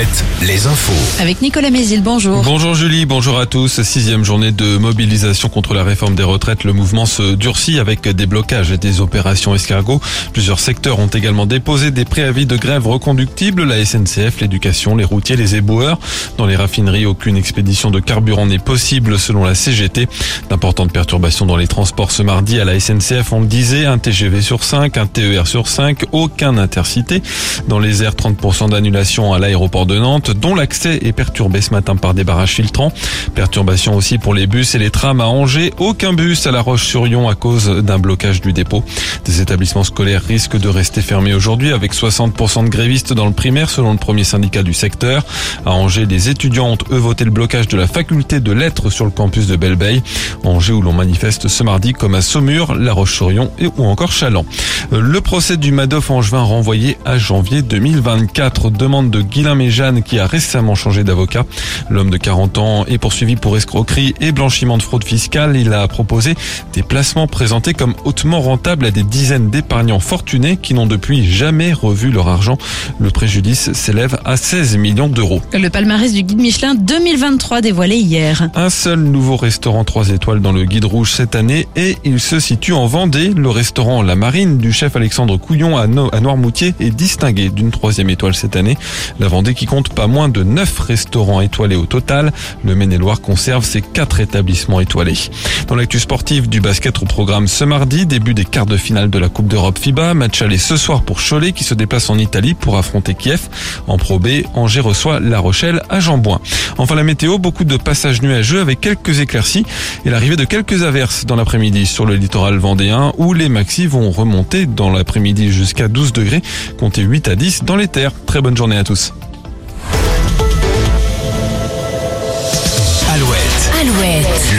Alouette, les infos. Avec Nicolas Mézil, bonjour. Bonjour Julie, bonjour à tous. Sixième journée de mobilisation contre la réforme des retraites. Le mouvement se durcit avec des blocages et des opérations escargots. Plusieurs secteurs ont également déposé des préavis de grève reconductibles. La SNCF, l'éducation, les routiers, les éboueurs. Dans les raffineries, aucune expédition de carburant n'est possible selon la CGT. D'importantes perturbations dans les transports ce mardi à la SNCF, on le disait, un TGV sur 5, un TER sur 5, aucun intercité. Dans les airs, 30% d'annulation à l'aéroport de Nantes, dont l'accès est perturbé ce matin par des barrages filtrants. Perturbation aussi pour les bus et les trams à Angers. Aucun bus à La Roche-sur-Yon à cause d'un blocage du dépôt. Des établissements scolaires risquent de rester fermés aujourd'hui avec 60% de grévistes dans le primaire selon le premier syndicat du secteur. À Angers, les étudiants ont eux voté le blocage de la faculté de lettres sur le campus de Belleveille. Angers où l'on manifeste ce mardi comme à Saumur, La Roche-sur-Yon et ou encore Chaland. Le procès du Madoff Angevin renvoyé à janvier 2024. Demande de Guilain Méjeanne qui a récemment changé d'avocat. L'homme de 40 ans est poursuivi pour escroquerie et blanchiment de fraude fiscale. Il a proposé des placements présentés comme hautement rentables à des dizaines d'épargnants fortunés qui n'ont depuis jamais revu leur argent. Le préjudice s'élève à 16 millions d'euros. Le palmarès du guide Michelin 2023 dévoilé hier. Un seul nouveau restaurant 3 étoiles dans le guide rouge cette année et il se situe en Vendée. Le restaurant La Marine du chef Alexandre Couillon à, no à Noirmoutier est distingué d'une troisième étoile cette année. La Vendée qui compte pas moins de 9 restaurants étoilés au total. Le Maine-et-Loire conserve ses 4 établissements étoilés. Dans l'actu sportive du basket au programme ce mardi, début des quarts de finale de la Coupe d'Europe FIBA. Match aller ce soir pour Cholet qui se déplace en Italie pour affronter Kiev. En Pro B, Angers reçoit La Rochelle à Jambouin. Enfin la météo, beaucoup de passages nuageux avec quelques éclaircies et l'arrivée de quelques averses dans l'après-midi sur le littoral vendéen où les maxis vont remonter dans l'après-midi jusqu'à 12 degrés, comptez 8 à 10 dans les terres. Très bonne journée à tous.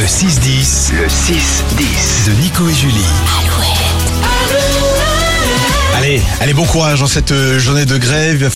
Le 6-10, le 6-10 de Nico et Julie. Allez, allez, bon courage dans cette euh, journée de grève.